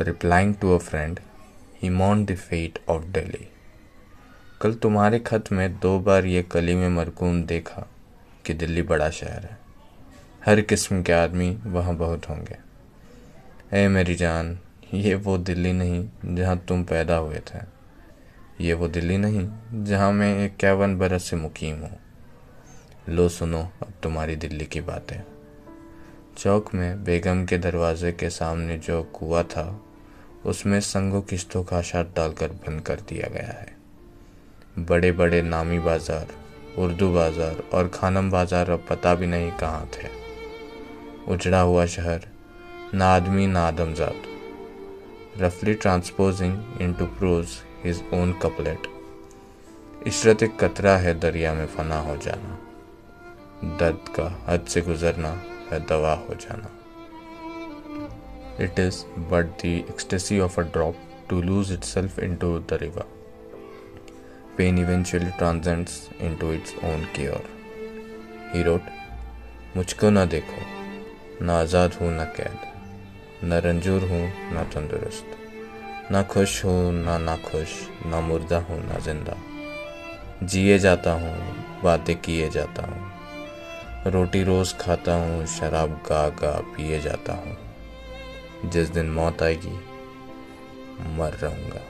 Replying to a friend he mourned the fate of Delhi. कल तुम्हारे खत में दो बार ये कली में मरकूम देखा कि दिल्ली बड़ा शहर है। हर किस्म के आदमी वहाँ बहुत होंगे। ए मेरी जान, ये वो दिल्ली नहीं जहाँ तुम पैदा हुए थे। ये वो दिल्ली नहीं जहाँ मैं इक्यावन बरस से मुकीम हूँ। लो सुनो अब तुम्हारी दिल्ली की बातें। चौक में बेगम के दरवाजे के सामने जो कुआ था उसमें संगो किस्तों का शर्त डालकर बंद कर दिया गया है। बड़े बड़े नामी बाज़ार, उर्दू बाज़ार और खानम बाज़ार अब पता भी नहीं कहाँ थे। उजड़ा हुआ शहर, ना आदमी, ना आदमजात रफली transposing into prose his own couplet Ishrat एक कतरा है दरिया में फना हो जाना। दर्द का हद से गुजरना है दवा हो जाना। Is but the ecstasy of a drop to lose itself into the river pain eventually transcends into its own care मुझको ना देखो, ना आज़ाद हूँ, ना कैद, न रंजूर हूँ, ना तंदुरुस्त, ना खुश हूँ, ना नाखुश, ना मुर्दा हूँ, ना ज़िंदा। जिए जाता हूँ, बातें किए जाता हूँ, रोटी रोज़ खाता हूँ, शराब गा गा पिए जाता हूँ। जिस दिन मौत आएगी मर रहूँगा।